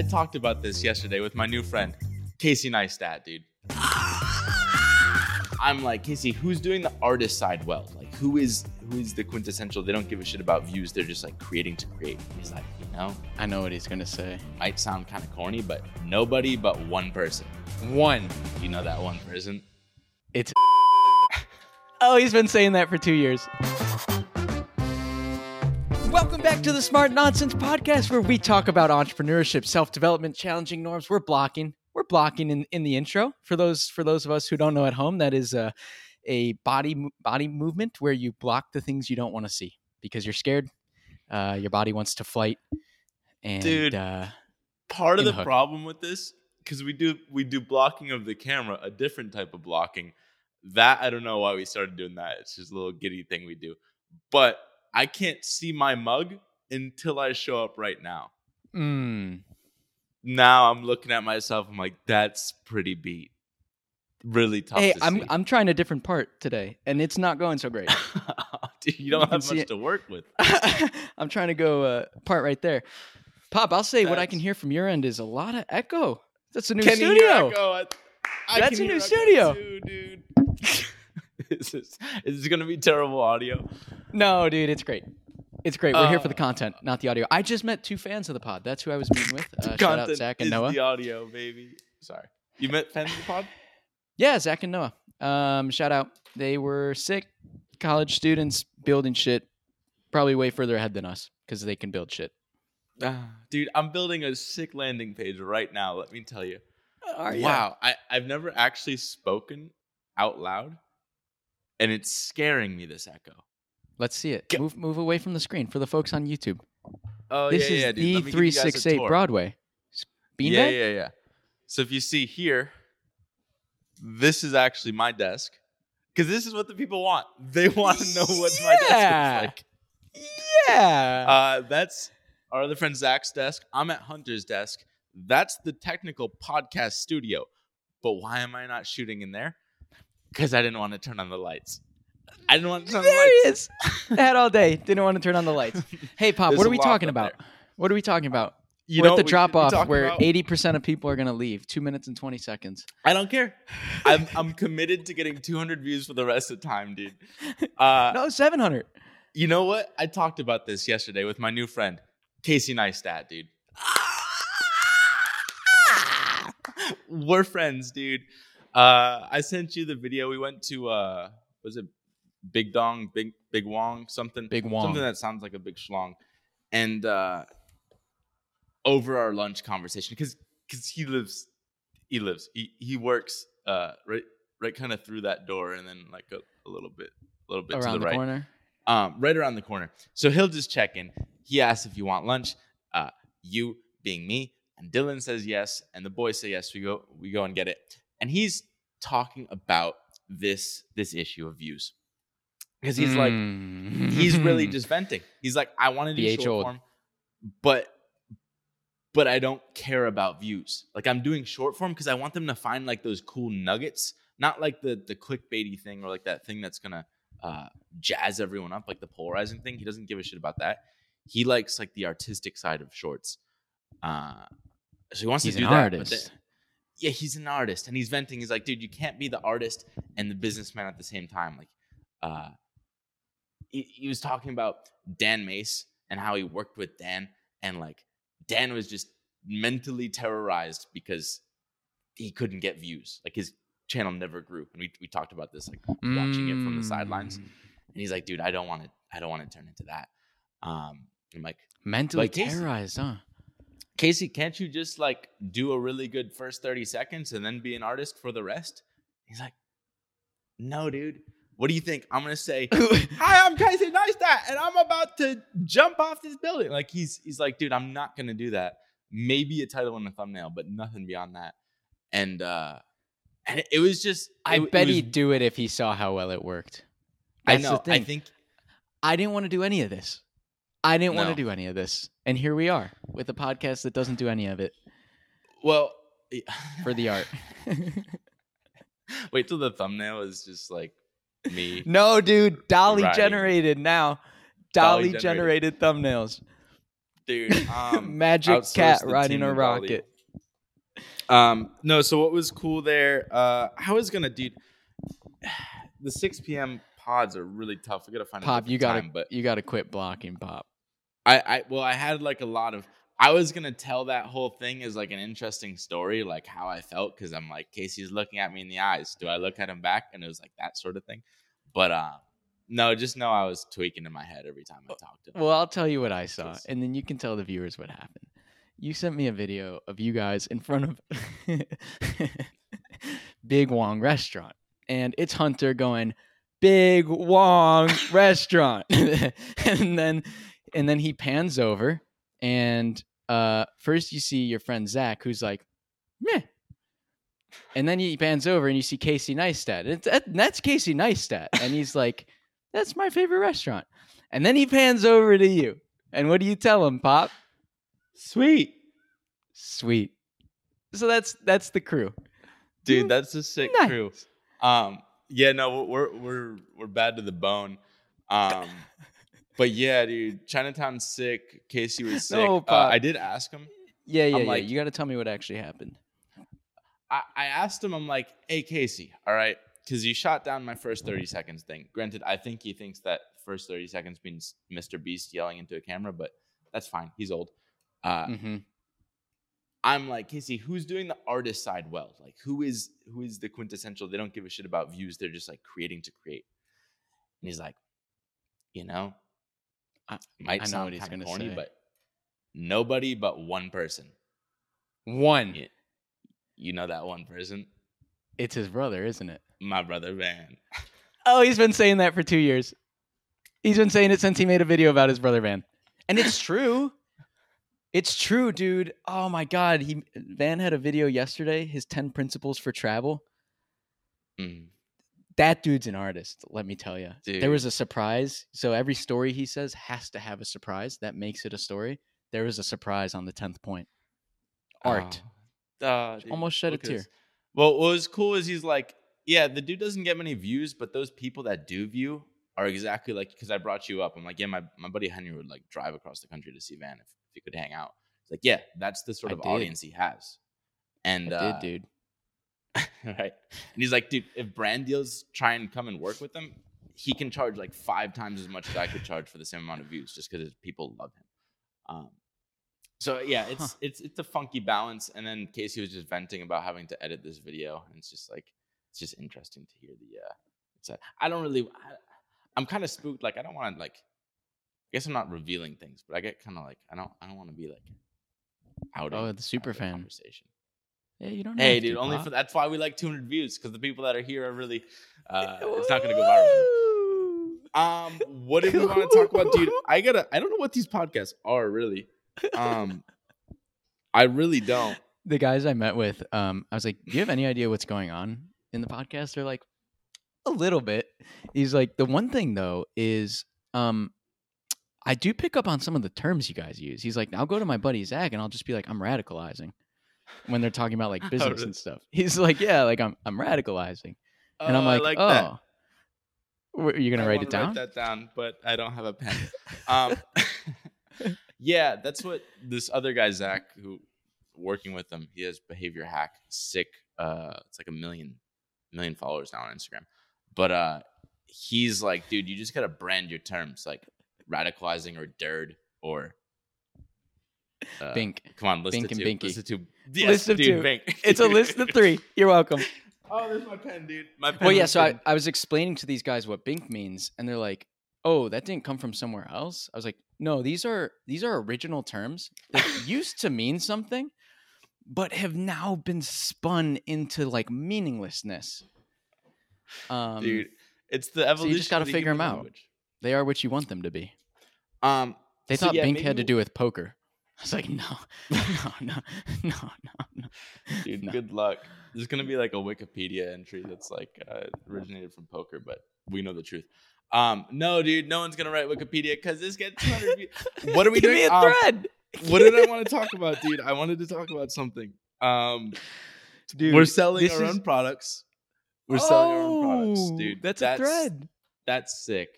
I talked about this yesterday with my new friend, Casey Neistat, dude. I'm like, Casey, who's doing the artist side well? Like, who is who is the quintessential? They don't give a shit about views. They're just like creating to create. He's like, you know, I know what he's gonna say. might sound kind of corny, but nobody but one person. One. You know that one person? It's. oh, he's been saying that for two years. Welcome back to the Smart Nonsense Podcast, where we talk about entrepreneurship, self-development, challenging norms. We're blocking. We're blocking in, in the intro for those for those of us who don't know at home. That is a a body body movement where you block the things you don't want to see because you're scared. Uh, your body wants to fight. And Dude. uh, Part of the the hook. problem with this, because we do we do blocking of the camera, a different type of blocking. That I don't know why we started doing that. It's just a little giddy thing we do. But I can't see my mug until I show up right now. mm, Now I'm looking at myself. I'm like, that's pretty beat. Really tough. hey, to I'm see. I'm trying a different part today, and it's not going so great. Dude, you You don't can have much it. to work with. I'm trying to go uh, part right there. Pop, I'll say what I can hear from your end is a lot of echo. That's a new Can you studio. I, I That's a new studio. too, dude. is, this, is this gonna be terrible audio? No, dude, it's great. It's great. We're here for the Uh, content, not the audio. I just met two fans of the pod. That's who I was meeting with. Uh, shout out Content Zach and is Noah. The audio, baby. Sorry, you met fans of the pod. Yeah, Zach and Noah. Um, shout out. They were sick college students building shit, probably way further ahead than us because they can build shit. Ah, dude, I'm building a sick landing page right now. Let me tell you. Are Wow, I, I've never actually spoken out loud, and it's scaring me. This echo. Let's see it. Go. Move move away from the screen for the folks on YouTube. Oh this yeah, is yeah, dude. the Let me give you guys a 368. Broadway. Beanbag? Yeah, yeah, yeah. So if you see here, this is actually my desk. Because this is what the people want. They want to know what my Yeah. desk looks Yeah. like. Uh, that's our other friend Zach's desk. I'm at Hunter's desk. That's the technical podcast studio. But why am I not shooting in there? Because I didn't want to turn on the lights. I didn't want to turn on the there he lights. is. Had all day. Didn't want to turn on the lights. Hey, Pop, There's what are we talking about? there. What are we talking about? You We're know at the what we should be drop off where 80% of people are going to leave. Two minutes and 20 seconds. I don't care. I'm, I'm committed to getting 200 views for the rest of the time, dude. Uh, No, 700. You know what? I talked about this yesterday with my new friend, Casey Neistat, dude. We're friends, dude. Uh, I sent you the video. We went to uh, was it Big Dong, Big Big Wong, something, Big Wong. something that sounds like a big schlong, and uh, over our lunch conversation, because because he lives, he lives, he he works uh, right right kind of through that door, and then like a, a little bit, a little bit Around to the, the, right corner. um, right around the corner. So he'll just check in. He asks if you want lunch. Uh, you being me, and Dylan says yes, and the boys say yes. We go, we go and get it. And he's talking about this this issue of views because he's like, Mm. he's really just venting. He's like, I want to do short old. form, but but I don't care about views. Like I'm doing short form because I want them to find like those cool nuggets, not like the the clickbaity thing or like that thing that's gonna uh, jazz everyone up, like the polarizing thing. He doesn't give a shit about that. He likes like the artistic side of shorts. Uh, so he wants He's to do that. artist. Yeah, he's an artist, and he's venting. He's like, dude, you can't be the artist and the businessman at the same time. Like, uh, he, he was talking about Dan Mace and how he worked with Dan, and like Dan was just mentally terrorized because he couldn't get views. Like his channel never grew, and we we talked about this like watching it from the sidelines. Mm. And he's like, dude, I don't want to, I don't want to turn into that. Um, I'm like, Mentally terrorized, huh? Casey, can't you just like do a really good first 30 seconds and then be an artist for the rest? He's like, no, dude. What do you think? I'm gonna say, hi, I'm Casey Neistat, and I'm about to jump off this building. Like he's he's like, dude, I'm not gonna do that. Maybe a title and a thumbnail, but nothing beyond that. And uh and it, was just I it- it bet was- he'd do it if he saw how well it worked. I That's the know. I think I didn't want to do any of this. I didn't want to do any of this. And here we are with a podcast that doesn't do any of it well for the art. Wait till the thumbnail is just like me. no, dude, DALL-E Right. generated now. DALL-E, DALL-E generated thumbnails. dude. Um, Magic cat riding a rocket. Um, no, so what was cool there? Uh, I was gonna, dude. The 6 p.m. pods are really tough. We gotta find a Pop, you gotta time, but you gotta quit blocking, Pop. I, I, well, I had like a lot of. I was gonna tell that whole thing as like an interesting story, like how I felt, because I'm like Casey's looking at me in the eyes. Do I look at him back? And it was like that sort of thing. But uh, no, just know I was tweaking in my head every time I talked to him. Well, I'll tell you what I saw, and then you can tell the viewers what happened. You sent me a video of you guys in front of Big Wong Restaurant, and it's Hunter going, "Big Wong Restaurant," and then and then he pans over, and uh, first you see your friend Zach, who's like, "Meh," and then he pans over and you see Casey Neistat. It's, that, that's Casey Neistat, and he's like, "That's my favorite restaurant." And then he pans over to you. And what do you tell him, Pop? Sweet, Sweet. So that's that's the crew. dude. That's a sick Nice. crew. Um, yeah, no, we're we're we're bad to the bone. Um, but yeah, dude, Chinatown's sick. Casey was sick. No, uh, I did ask him. Yeah, yeah, I'm yeah. like- you got to tell me what actually happened. I, I asked him, I'm like, hey, Casey, all right, because you shot down my first 30 seconds thing. Granted, I think he thinks that first 30 seconds means Mr. Beast yelling into a camera, but that's fine. He's old. Uh, hmm I'm like, Casey, who's doing the artist side well? Like, who is who is the quintessential? They don't give a shit about views. They're just like creating to create. And he's like, you know, I- might I know what he's kinda gonna corny, say. but nobody but one person. One. Yeah. You know that one person? It's his brother, isn't it? My brother Van. Oh, he's been saying that for two years. He's been saying it since he made a video about his brother Van, and it's true. It's true, dude. Oh my god, he Van had a video yesterday. His ten principles for travel. Mm. That dude's an artist. Let me tell you. There was a surprise. So every story he says has to have a surprise. That makes it a story. There was a surprise on the tenth point. Art. Oh, uh, Almost shed a look tear. Well, what was cool is he's like, yeah, the dude doesn't get many views, but those people that do view are exactly like because I brought you up. I'm like, yeah, my, my buddy Henry would like drive across the country to see Van if, if he could hang out. It's like, yeah, that's the sort I of did. audience he has. And I uh, did, dude. right. And he's like, dude, if brand deals try and come and work with him, he can charge like five times as much as I could charge for the same amount of views just because people love him. Um, so yeah, it's Huh. it's it's a funky balance. And then Casey was just venting about having to edit this video, and it's just like it's just interesting to hear the. uh It's a, I don't really. I, I'm kind of spooked. Like I don't want to like. I guess I'm not revealing things, but I get kind of like I don't I don't want to be like. Outing Oh, the super out fan. conversation. Hey, you don't. Hey, have to, dude, only Pop. for that's why we like 200 views because the people that are here are really. Uh, it's not gonna go viral. Um, what did we want to talk about, dude? I gotta. I don't know what these podcasts are really. Um, I really don't. the guys I met with, um, I was like, "Do you have any idea what's going on in the podcast?" They're like, "A little bit." He's like, "The one thing though is, um, I do pick up on some of the terms you guys use." He's like, "I'll go to my buddy Zach and I'll just be like, I'm radicalizing." When they're talking about like business really? and stuff, he's like, "Yeah, like I'm, I'm radicalizing," and I'm Oh, I like, "Oh, Wh- are you gonna I write it down?" that down, but I don't have a pen. Um, yeah, that's what this other guy Zach, who working with him, he has behavior hack, sick. Uh, it's like a million, million followers now on Instagram. But uh, he's like, dude, you just gotta brand your terms like radicalizing or dirt or. Uh, Bink. Come on, list Bink of and two. Binky. List of two. List of dude, two. Bink. It's a list of three. You're welcome. Oh, there's my pen, dude. My pen. Well, yeah. So I. I was explaining to these guys what Bink means, and they're like, "Oh, that didn't come from somewhere else." I was like, "No, these are these are original terms that used to mean something, but have now been spun into like meaninglessness." Um, dude, it's the evolution. You just gotta figure the figure 'em human out. they are what you want them to be. Um, They So, thought yeah, Bink had to do with poker. I was like, "No, no, no, no, no, no." dude, No. good luck. There's gonna be like a Wikipedia entry that's like uh, originated from poker, but we know the truth. Um, no, dude, no one's gonna write Wikipedia because this gets 200 views. What are we Give doing? me a Um, thread. what did I want to talk about, dude? I wanted to talk about something. Um, Dude, we're selling our is- own products. We're selling our own products, Oh, dude. That's, a thread. That's sick.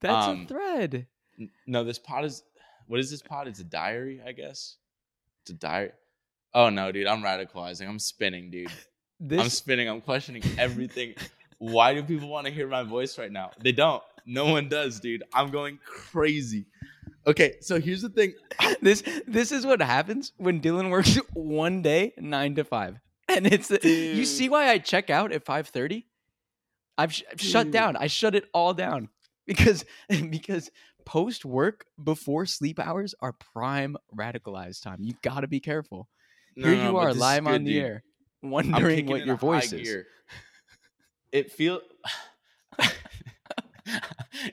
That's um, a thread. N- No, this pod is. What is this pod? It's a diary, I guess. It's a diary. Oh no, dude, I'm radicalizing. I'm spinning, dude. This I'm spinning. I'm questioning everything. Why do people want to hear my voice right now? They don't. No one does, dude. I'm going crazy. Okay, so here's the thing. this this is what happens when Dylan works one day nine to five, and it's you see why I check out at five thirty. I've, sh- I've shut down. I shut it all down because because post work before sleep hours are prime radicalized time. You got to be careful. No, Here no, you are live good, on the dude. air, wondering what your voice is. gear. It feel.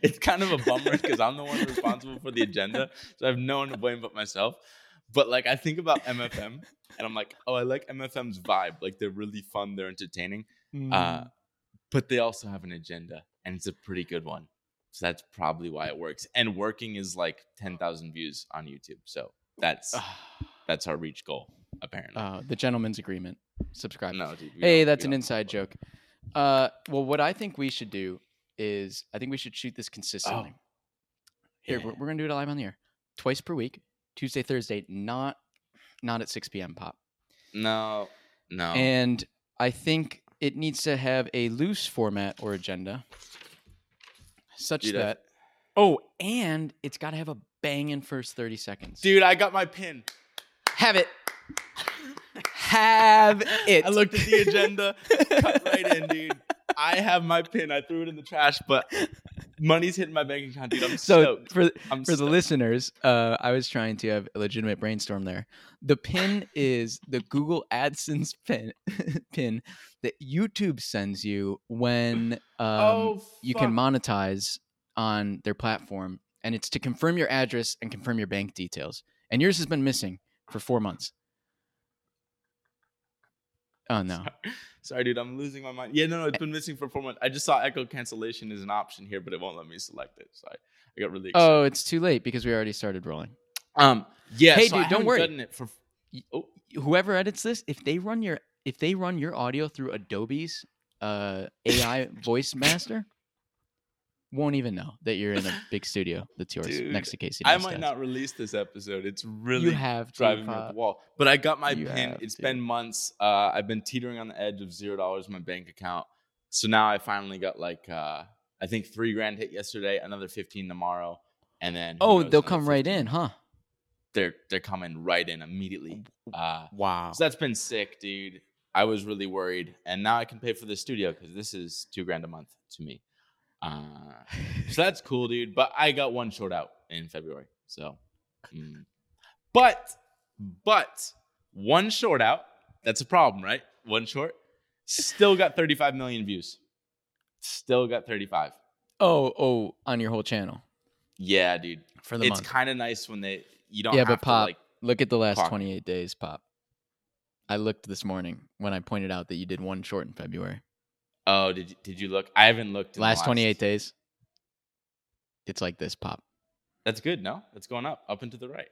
it's kind of a bummer because I'm the one responsible for the agenda, so I have no one to blame but myself. But like, I think about MFM, and I'm like, oh, I like MFM's vibe. Like, they're really fun. They're entertaining. Mm. Uh, but they also have an agenda, and it's a pretty good one. So that's probably why it works. And working is like 10,000 views on YouTube. So that's that's our reach goal, apparently. Uh, the gentleman's agreement. Subscribe. no, dude. Hey, that's an inside joke. Uh, well, what I think we should do is I think we should shoot this consistently. Here, about it. we're, we're gonna do it live on the air, twice per week, Tuesday, Thursday, not not at 6 p.m. pop. No, no. And I think it needs to have a loose format or agenda, such Dude, that. Oh, and it's got to have a banging first 30 seconds. Dude, I got my pin. Have it. Have it. I looked at the agenda, cut right in, dude. I have my pin. I threw it in the trash, but money's hitting my bank account, dude. I'm So stoked. for I'm for the listeners, uh, I was trying to have a legitimate brainstorm there. The pin is the Google AdSense pin pin that YouTube sends you when um, oh, you can monetize on their platform, and it's to confirm your address and confirm your bank details. And yours has been missing for four months. Oh no! Sorry, dude. I'm losing my mind. Yeah, no, no. It's been missing for four months. I just saw echo cancellation is an option here, but it won't let me select it. So I, I got really excited. Oh, it's too late because we already started rolling. um, yeah. Hey, so dude, don't worry. For oh, whoever edits this, if they run your if they run your audio through Adobe's uh, AI voice master, won't even know that you're in a big studio that's yours Dude, next to Casey. I might not release this episode. It's really You have driving me up the wall. But I got my You pin. It's to. been months. Uh, I've been teetering on the edge of zero dollars in my bank account. So now I finally got like uh, I think three grand hit yesterday, another fifteen tomorrow, and then Oh, knows, they'll come right in, huh? They're they're coming right in immediately. Uh, Wow. so that's been sick, dude. I was really worried, and now I can pay for the studio because this is two grand a month to me. Uh, so that's cool, dude. But I got one short out in February. So, mm. but, but one short out, that's a problem, right? One short, still got 35 million views. Still got 35. Oh, oh, on your whole channel Yeah, dude. for the It's kind of nice when they, you don't Yeah, have but to Pop, like, Look at the last clock. 28 days, Pop. I looked this morning when I pointed out that you did one short in February. Oh, did you, did you look? I haven't looked. in the Last 28 days, it's like this, Pop. That's good, no? it's going up, up and to the right.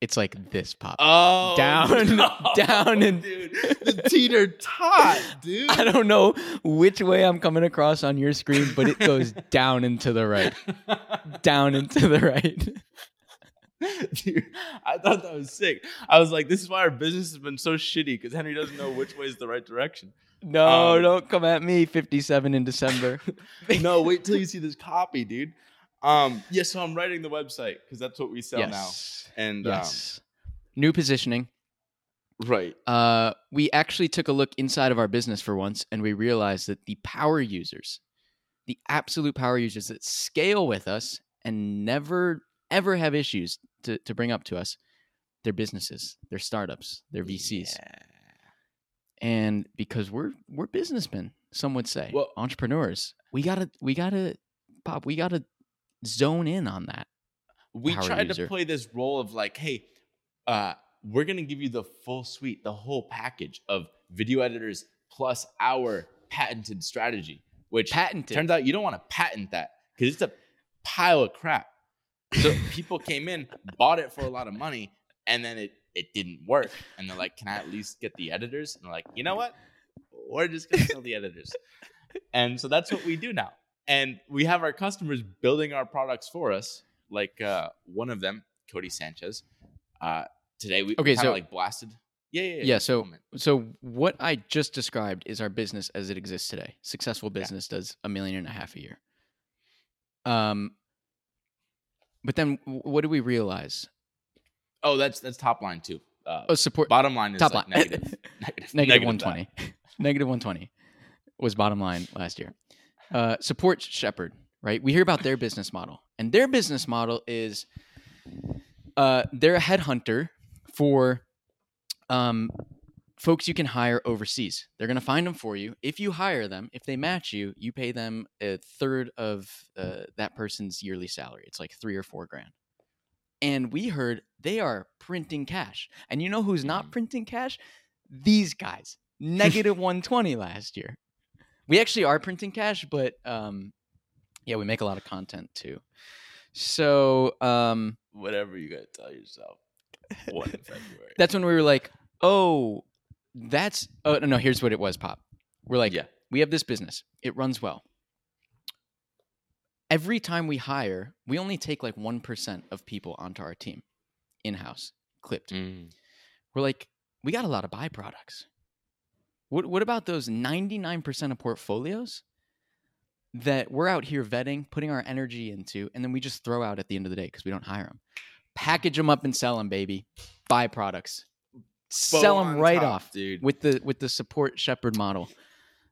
It's like this, Pop. Oh, Down, no, down, and- dude, the teeter tot, dude. I don't know which way I'm coming across on your screen, but it goes down and to the right. Down and to the right. Dude, I thought that was sick. I was like, this is why our business has been so shitty because Henry doesn't know which way is the right direction. No, Um, don't come at me. 57 in December. no, wait till you see this copy, dude. Um, yeah, so I'm writing the website because that's what we sell yes. now. And Yes. New positioning. um, right, Uh, we actually took a look inside of our business for once, and we realized that the power users, the absolute power users that scale with us and never ever have issues to, to bring up to us, they're businesses, they're startups, they're VCs. Yeah. and because we're we're businessmen some would say Well- entrepreneurs we gotta we gotta pop we gotta zone in on that we tried user. to play this role of like, hey, uh, we're gonna give you the full suite, the whole package of video editors plus our patented strategy, which patented turns out you don't want to patent that because it's a pile of crap. So people came in, bought it for a lot of money, and then it it didn't work. And they're like, "Can I at least get the editors?" And they're like, "You know what? We're just gonna sell the editors." And so that's what we do now. And we have our customers building our products for us. Like uh, one of them, Codie Sanchez. Uh, today we Okay, kind of so- like blasted. Yeah, yeah, yeah. Yeah, so- So what I just described is our business as it exists today. Successful business does a million and a half a year. Um, but then what do we realize? oh, that's that's top line too. Uh, Oh, support bottom line is top like line negative, negative, negative one twenty. negative one twenty was bottom line last year. Uh, support Shepherd, right? We hear about their business model, and their business model is uh, they're a headhunter for um, folks you can hire overseas. They're going to find them for you. If you hire them, if they match you, you pay them a third of uh, that person's yearly salary. It's like three or four grand. And we heard they are printing cash. And you know who's not Mhm. printing cash? These guys. Negative 120 last year. We actually are printing cash, but um, yeah, we make a lot of content too. So um, Whatever you gotta tell yourself. One February. that's when we were like, oh, that's oh no, no, here's what it was, Pop. We're like, yeah. we have this business. It runs well. Every time we hire, we only take like 1% of people onto our team in house, clipped. Mm. We're like, we got a lot of byproducts. What, what about those 99% of portfolios that we're out here vetting, putting our energy into, and then we just throw out at the end of the day because we don't hire them? Package them up and sell them, baby. Byproducts. Sell them right top, off dude. with the with the support shepherd model.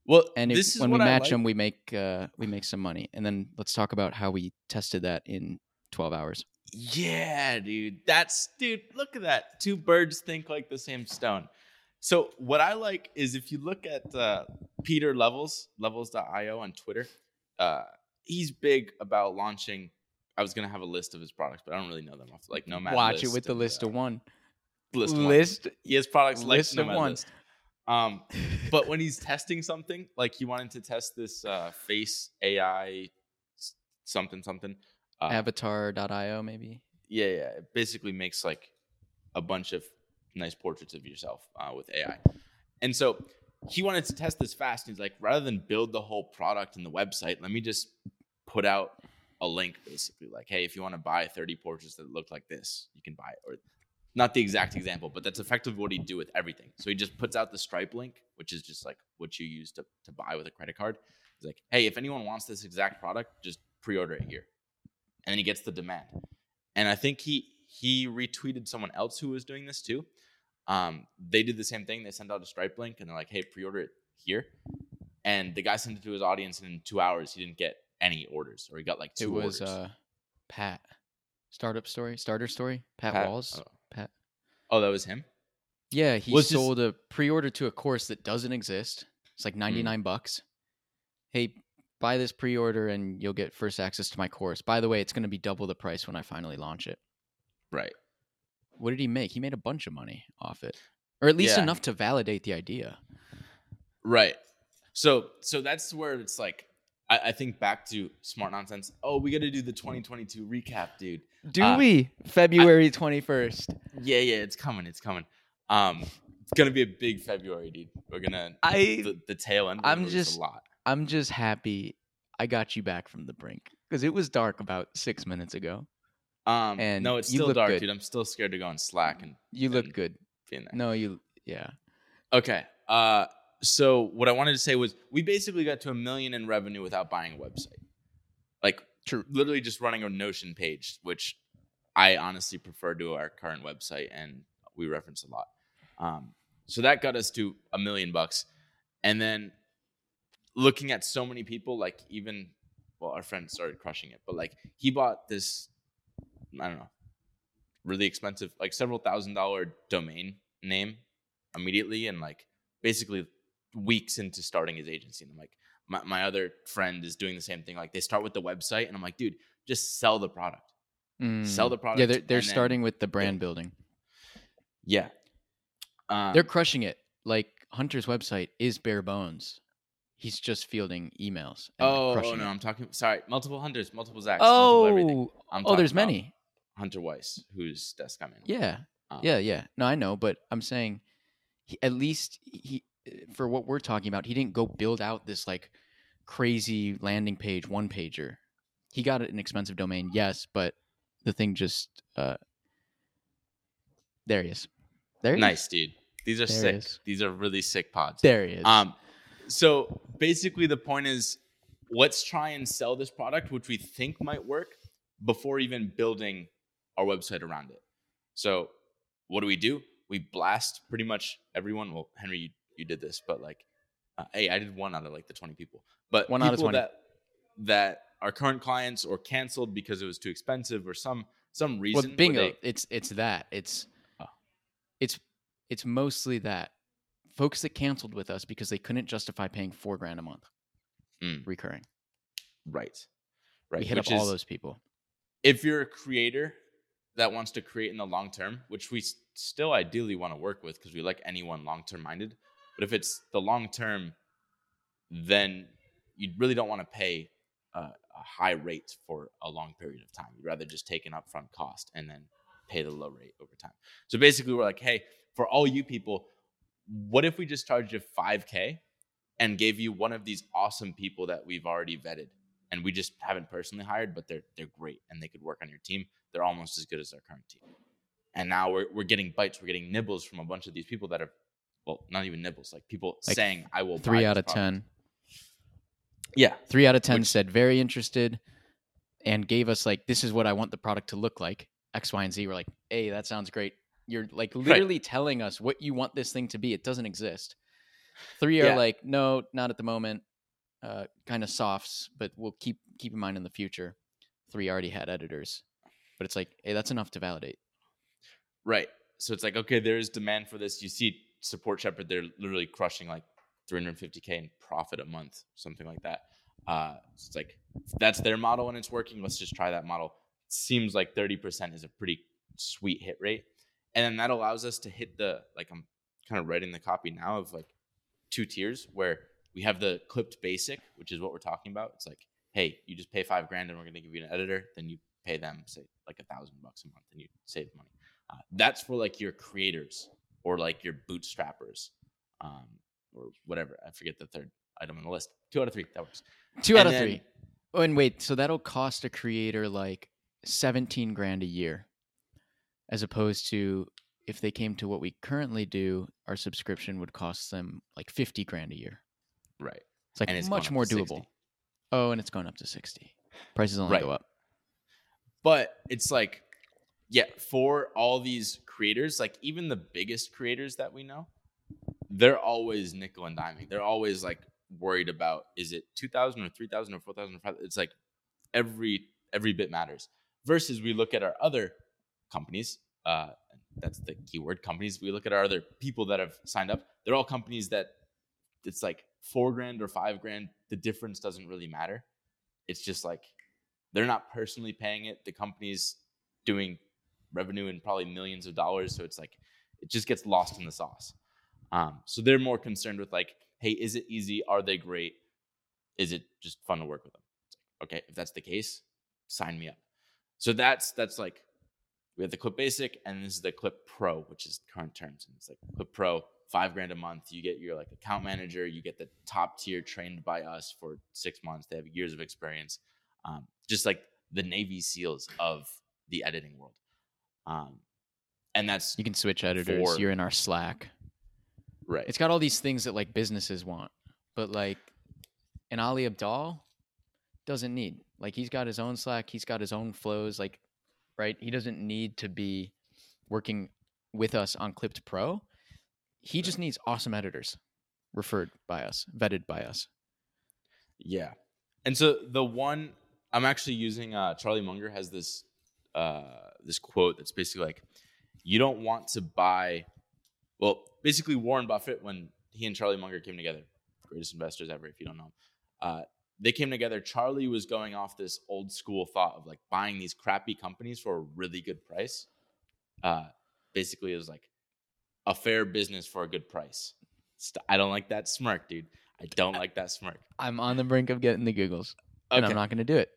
Well, And if, when we match like. them, we make uh, we make some money. And then let's talk about how we tested that in 12 hours. Yeah, dude. That's dude, look at that. Two birds think like the same stone. So what I like is if you look at uh, Pieter Levels, levels.io on Twitter, uh, he's big about launching. I was gonna have a list of his products, but I don't really know them off like Nomad. Watch it with the list uh, of one. List. one. He has products list of Nomad. List. Um, but when he's testing something, like he wanted to test this uh, face AI something something. Uh, Avatar.io, maybe. yeah, yeah. It basically makes like a bunch of nice portraits of yourself uh, with AI. And so he wanted to test this fast. He's like, rather than build the whole product in the website, let me just put out a link basically like, hey, if you want to buy 30 portraits that look like this, you can buy it. Or not the exact example, but that's effectively what he'd do with everything. So he just puts out the Stripe link, which is just like what you use to, to buy with a credit card. He's like, hey, if anyone wants this exact product, just pre-order it here. And then he gets the demand. And I think he he retweeted someone else who was doing this too. Um, they did the same thing. They sent out a Stripe link and they're like, hey, pre-order it here. And the guy sent it to his audience, and in two hours he didn't get any orders, or he got like two It was orders. uh, Pat. Startup story, starter story. Pat, Pat- Walls. oh. Pat. oh, that was him. Yeah, he Was sold a pre-order to a course that doesn't exist. It's Hmm. like 99 bucks. Hey, buy this pre-order and you'll get first access to my course. By the way, it's going to be double the price when I finally launch it. Right. What did he make? He made a bunch of money off it. Or at least Yeah. enough to validate the idea. Right. So so that's where it's like I, I think back to smart nonsense. Oh, we got to do the 2022 recap, dude. Do Uh, we? February 21st. Yeah, yeah, it's coming. It's coming. Um, it's gonna be a big February, dude. We're gonna I the, the tail end. I'm just- a lot. I'm just happy I got you back from the brink because it was dark about 6 minutes ago. Um, and no, it's still dark, good. dude. I'm still scared to go on Slack and You look And- good. No, you yeah. Okay. Uh, so what I wanted to say was we basically got to a million in revenue without buying a website. Like literally just running a Notion page, which I honestly prefer to our current website and we reference a lot. Um, so that got us to a million bucks. And then looking at so many people, like even well, our friend started crushing it, but like he bought this, I don't know, really expensive, like several thousand dollar domain name immediately and like basically weeks into starting his agency. And I'm like, my, my other friend is doing the same thing. Like they start with the website and I'm like, dude, just sell the product. Sell Mm. the product. Yeah, they're they're and then- starting with the brand building. Yeah. Um, They're crushing it. Like Hunter's website is bare bones. He's just fielding emails. and, oh, oh crushing no, it. I'm talking. Sorry, multiple hunters, multiple multiple everything. Oh, I'm oh, there's many. Hunter Weiss, whose desk I'm in. Yeah, Um, yeah, yeah. No, I know, but I'm saying, he, at least he, for what we're talking about, he didn't go build out this like crazy landing page one pager. He got an expensive domain, yes, but the thing just uh, There he is. There he is. Nice, dude. These are There sick. These are really sick pods. There he is. Um, so basically, the point is, let's try and sell this product, which we think might work, before even building our website around it. So, what do we do? We blast pretty much everyone. Well, Henry, you, did this, but like, uh, hey, I did one out of like the twenty people, but One out of 20. that that are current clients or canceled because it was too expensive or some some reason. where bingo. they- it's it's that. It's Oh. it's it's mostly that folks that canceled with us because they couldn't justify paying four grand a month Mm. recurring. right, right. We hit which up all is- those people. if you're a creator that wants to create in the long term, which we still ideally want to work with because we like anyone long term minded, but if it's the long term, then you really don't want to pay a, a high rate for a long period of time. You'd rather just take an upfront cost and then pay the low rate over time. So basically, we're like, hey, for all you people, what if we just charged you 5K and gave you one of these awesome people that we've already vetted? and we just haven't personally hired, but they're they're great and they could work on your team. They're almost as good as our current team. And now we're we're getting bites, we're getting nibbles from a bunch of these people that are well, not even nibbles, like people Like saying I will Three out of product." ten. Yeah. Three out of ten Which- said very interested, and gave us like this is what I want the product to look like X, Y, and Z. We're like, hey, that sounds great. You're like literally telling us what you want this thing to be. It doesn't exist. Three are like, no, not at the moment. Uh, kind of softs, but we'll keep keep in mind in the future. Three already had editors, but it's like, hey, that's enough to validate. Right. So it's like, okay, there is demand for this. You see Support Shepherd, they're literally crushing like 350K in profit a month, something like that. Uh, it's like, that's their model and it's working. Let's just try that model. Seems like 30% is a pretty sweet hit rate. And then that allows us to hit the, like, I'm kind of writing the copy now of like two tiers where we have the clipped basic, which is what we're talking about. It's like, hey, you just pay five grand and we're going to give you an editor. Then you pay them, say, like a thousand bucks a month and you save money. Uh, that's for like your creators or like your bootstrappers um, or whatever. I forget the third item on the list. Two out of three. That works. Two out of then- three. Oh, and wait, so that'll cost a creator like seventeen grand a year, as opposed to if they came to what we currently do, our subscription would cost them like fifty grand a year. Right. It's like And it's much more doable. 60. Oh, and it's going up to sixty. Prices only Right. go up. But it's like, yeah, for all these creators, like even the biggest creators that we know, they're always nickel and diming. They're always like worried about is it 2000 or 3000 or 4000 or 5000 it's like every every bit matters. Versus we look at our other companies uh that's the keyword companies. We look at our other people that have signed up. They're all companies that it's like four grand or five grand. The difference doesn't really matter. It's just like they're not personally paying it. The company's doing revenue in probably millions of dollars. So it's like it just gets lost in the sauce. Um, so they're more concerned with like hey is it easy? Are they great? Is it just fun to work with them? Okay if that's the case sign me up. So that's that's like we have the clip basic and this is the clip pro which is current terms. And it's like clip pro five grand a month. You get your like account manager. You get the top tier trained by us for six months. They have years of experience. Um, just like the navy seals of the editing world um, and that's You can switch editors. For- You're in our Slack. right It's got all these things that like businesses want, but like an Ali Abdaal doesn't need. Like he's got his own Slack, he's got his own flows. Like, right? He doesn't need to be working with us on Clipped Pro. He just needs awesome editors, referred by us, vetted by us. Yeah. And so the one I'm actually using uh Charlie Munger has this uh this quote that's basically like you don't want to buy well basically Warren Buffett when he and Charlie Munger came together greatest investors ever if you don't know uh they came together Charlie was going off this old school thought of like buying these crappy companies for a really good price uh basically it was like a fair business for a good price. I don't like that smirk dude. I don't like that smirk. I'm on the brink of getting the Googles, and I'm not going to do it.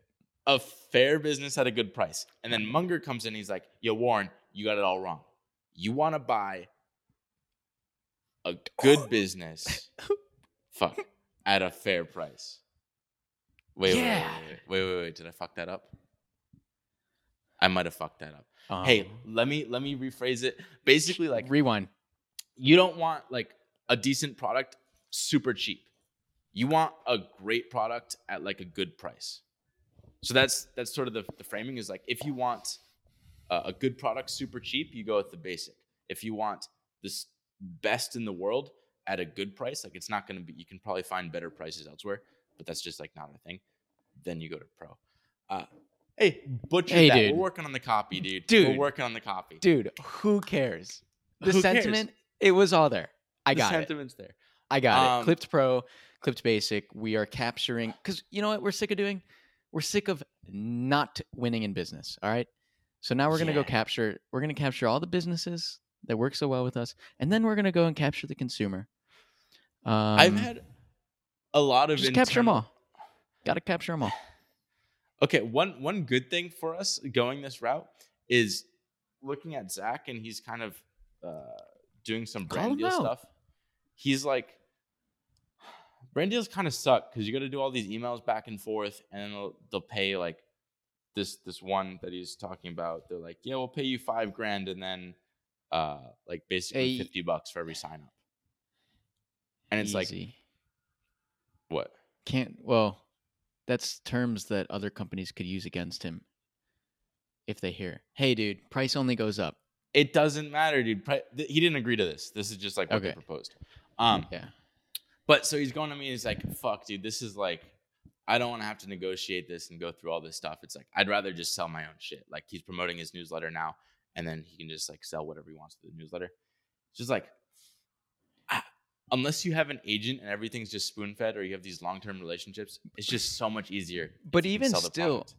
A fair business at a good price. And then Munger comes in, he's like, Yo, Warren, you got it all wrong. You want to buy a good business fuck at a fair price. Wait, wait, Yeah. wait, wait, wait, wait, wait. Did I fuck that up? I might have fucked that up. hey, Um, let me let me rephrase it. Basically, like rewind. you don't want like a decent product super cheap. You want a great product at like a good price. So that's that's sort of the, the framing is like if you want a, a good product super cheap, you go with the basic. If you want this best in the world at a good price, like it's not going to be. You can probably find better prices elsewhere, but that's just like not a thing. Then you go to pro. Uh, hey, butcher Hey, that. dude. We're working on the copy, dude. Dude. we're working on the copy. Dude, who cares? The Who cares? sentiment, it was all there. I the got it. The sentiment's there. I got Um, it. Clipped Pro, Clipped Basic. We are capturing because you know what we're sick of doing? We're sick of not winning in business. All right. So now we're gonna go capture. We're gonna capture all the businesses that work so well with us, and then we're gonna go and capture the consumer. Um, I've had a lot of just capture them all. Got to capture them all. Okay, one one good thing for us going this route is looking at Zach, and he's kind of uh, doing some brand deal out. stuff. He's like, brand deals kind of suck because you got to do all these emails back and forth, and then they'll, they'll pay like this this one that he's talking about. They're like, yeah, we'll pay you five grand, and then uh, like basically Hey. fifty bucks for every sign up. And it's like, what? can't. Well, that's terms that other companies could use against him if they hear, "Hey, dude, price only goes up." It doesn't matter, dude. Pri- th- he didn't agree to this. This is just like what they Okay. proposed. Um, yeah. But so he's going to me and he's like, "Fuck, dude, this is like, I don't want to have to negotiate this and go through all this stuff. It's like I'd rather just sell my own shit. Like he's promoting his newsletter now, and then he can just like sell whatever he wants to the newsletter. It's just like, unless you have an agent and everything's just spoon fed, or you have these long term relationships, it's just so much easier. But if you can even sell the still, product.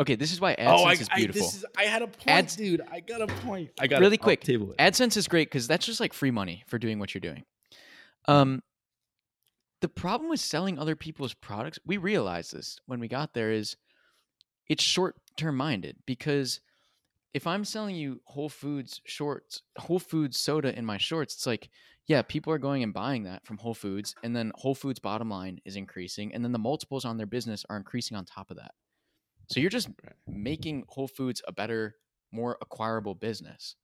okay, this is why AdSense oh, I, is I, beautiful. this is, I had a point, Ads- dude. I got a point. I got Really I'll quick, Table. AdSense is great because that's just like free money for doing what you're doing. Um, the problem with selling other people's products, we realized this when we got there, is it's short term minded because if I'm selling you Whole Foods shorts, Whole Foods soda in my shorts, it's like, yeah, people are going and buying that from Whole Foods, and then Whole Foods bottom line is increasing, and then the multiples on their business are increasing on top of that. So you're just making Whole Foods a better, more acquirable business.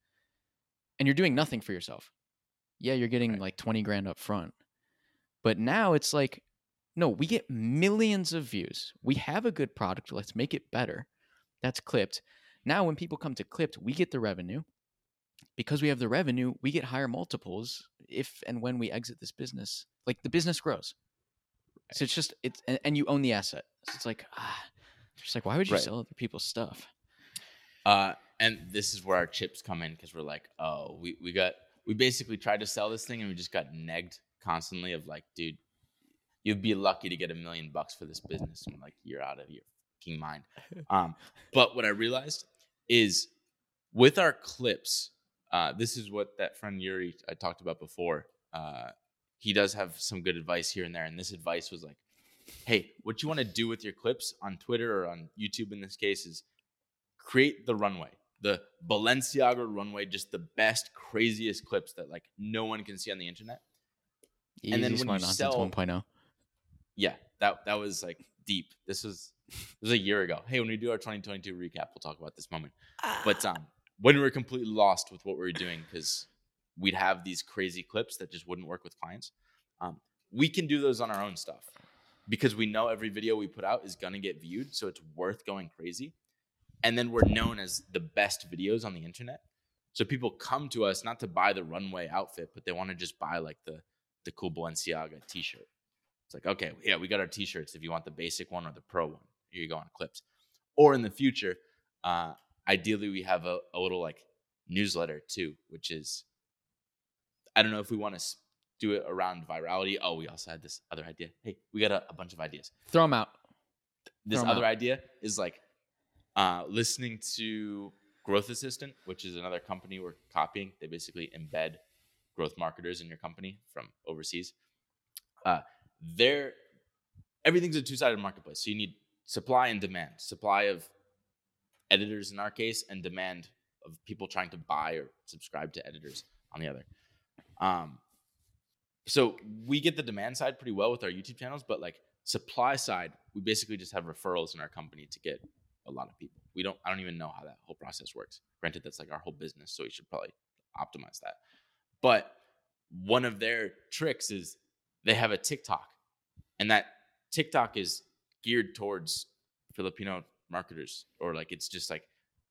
And you're doing nothing for yourself. Yeah, you're getting Right. like 20 grand up front. But now it's like, no, we get millions of views. We have a good product. Let's make it better. That's clipped. Now, when people come to clipped, we get the revenue. Because we have the revenue, we get higher multiples if and when we exit this business. Like the business grows. So it's just it's and, and you own the asset. So it's like ah, just like why would you Right. sell other people's stuff? Uh, and this is where our chips come in because we're like, oh, we, we got we basically tried to sell this thing and we just got negged constantly of like, dude, you'd be lucky to get a million bucks for this business. And like, you're out of your fucking mind. Um, but what I realized is with our clips, uh, this is what that friend Yuri I talked about before. Uh, he does have some good advice here and there, and this advice was like, hey, what you want to do with your clips on Twitter or on YouTube in this case is create the runway, the Balenciaga runway, just the best, craziest clips that like no one can see on the internet. Easy And then when smart you nonsense sell- 1.0. Yeah, that that was like deep. This was this was a year ago. Hey, when we do our 2022 recap, we'll talk about this moment. But um, when we were completely lost with what we were doing because we'd have these crazy clips that just wouldn't work with clients, um, we can do those on our own stuff because we know every video we put out is gonna get viewed, so it's worth going crazy. And then we're known as the best videos on the internet. So people come to us not to buy the runway outfit, but they want to just buy like the the cool Balenciaga t-shirt. It's like, okay, yeah, we got our t-shirts if you want the basic one or the pro one. Here you go on clips. Or in the future, uh, ideally we have a, a little like newsletter too, which is I don't know if we want to do it around virality. Oh, we also had this other idea. Hey, we got a, a bunch of ideas. Throw them out. This Throw other out. idea is like uh, listening to Growth Assistant, which is another company we're copying. They basically embed growth marketers in your company from overseas. Uh, they're everything's a two-sided marketplace. So you need supply and demand. Supply of editors in our case, and demand of people trying to buy or subscribe to editors on the other. Um, so we get the demand side pretty well with our YouTube channels, but like supply side, we basically just have referrals in our company to get a lot of people. we don't. I don't even know how that whole process works. Granted, that's like our whole business, so we should probably optimize that. But one of their tricks is they have a TikTok, and that TikTok is geared towards Filipino marketers, or like it's just like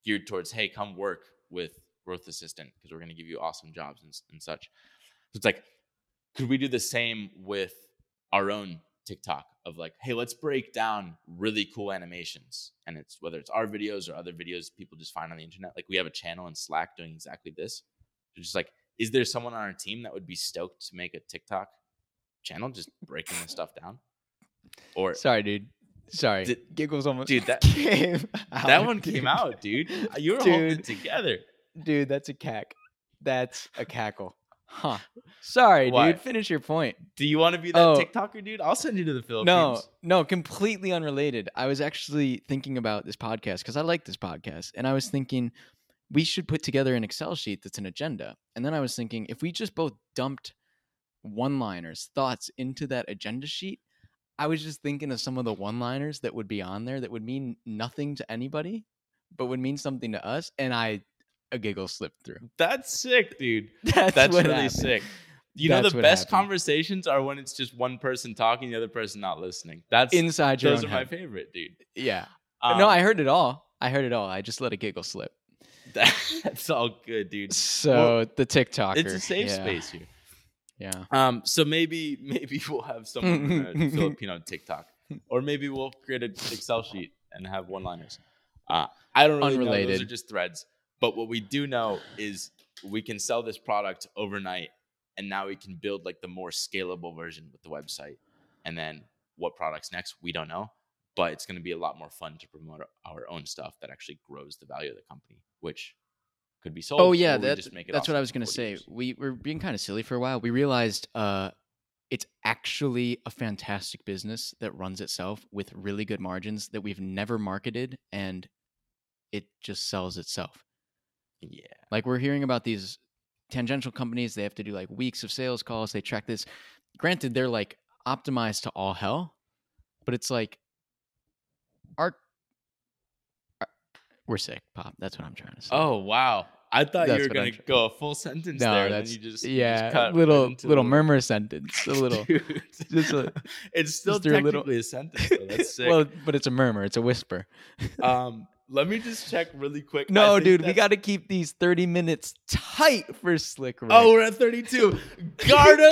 geared towards, hey, come work with Growth Assistant because we're going to give you awesome jobs and, and such. So it's like, could we do the same with our own TikTok of like, hey, let's break down really cool animations. And it's whether it's our videos or other videos people just find on the internet. Like we have a channel in Slack doing exactly this. So just like, is there someone on our team that would be stoked to make a TikTok channel just breaking this stuff down? Or Sorry, dude. Sorry. Did- Giggles almost dude, that came that out, one dude. came out, dude. Uh, you were holding it together. Dude, that's a cack. That's a cackle. Huh. Sorry, What? dude. Finish your point. Do you want to be that Oh. TikToker, dude? I'll send you to the Philippines. No, no, completely unrelated. I was actually thinking about this podcast because I like this podcast. And I was thinking we should put together an Excel sheet that's an agenda. And then I was thinking if we just both dumped one liners, thoughts into that agenda sheet, I was just thinking of some of the one liners that would be on there that would mean nothing to anybody, but would mean something to us. And I, a giggle slipped through. That's sick, dude. That's, That's really happened. sick. You know the best happened. conversations are when it's just one person talking, the other person not listening. That's Inside your those are own my favorite, dude. Yeah. Um, no, I heard it all. I heard it all. I just let a giggle slip. that's all good, dude. So the TikToker. It's a safe yeah, space here. Yeah. Um, so maybe maybe we'll have someone on a Filipino TikTok, or maybe we'll create an Excel sheet and have one-liners. Uh, I don't really know; those are just threads. But what we do know is we can sell this product overnight, and now we can build like the more scalable version with the website. And then what products next? We don't know, but it's going to be a lot more fun to promote our own stuff that actually grows the value of the company, which could be sold. Oh yeah, that, just make it that's what I was gonna say. We were being kind of silly for a while. We realized uh, it's actually a fantastic business that runs itself with really good margins that we've never marketed, and it just sells itself. Yeah. Like we're hearing about these tangential companies, they have to do like weeks of sales calls. They track this. Granted, they're like optimized to all hell, but it's like our, our- we're sick, pop. That's what I'm trying to say. Oh wow! I thought That's you were gonna go a full sentence no, there. and then that's you just you yeah, just cut right little into little the- murmur sentence, a little. Dude, just a- it's still just do a little- technically a sentence. Though. That's sick. well, but it's a murmur. It's a whisper. um, let me just check really quick. No, think dude, we got to keep these 30 minutes tight for Slick Rick. Oh, we're at thirty-two. Garden.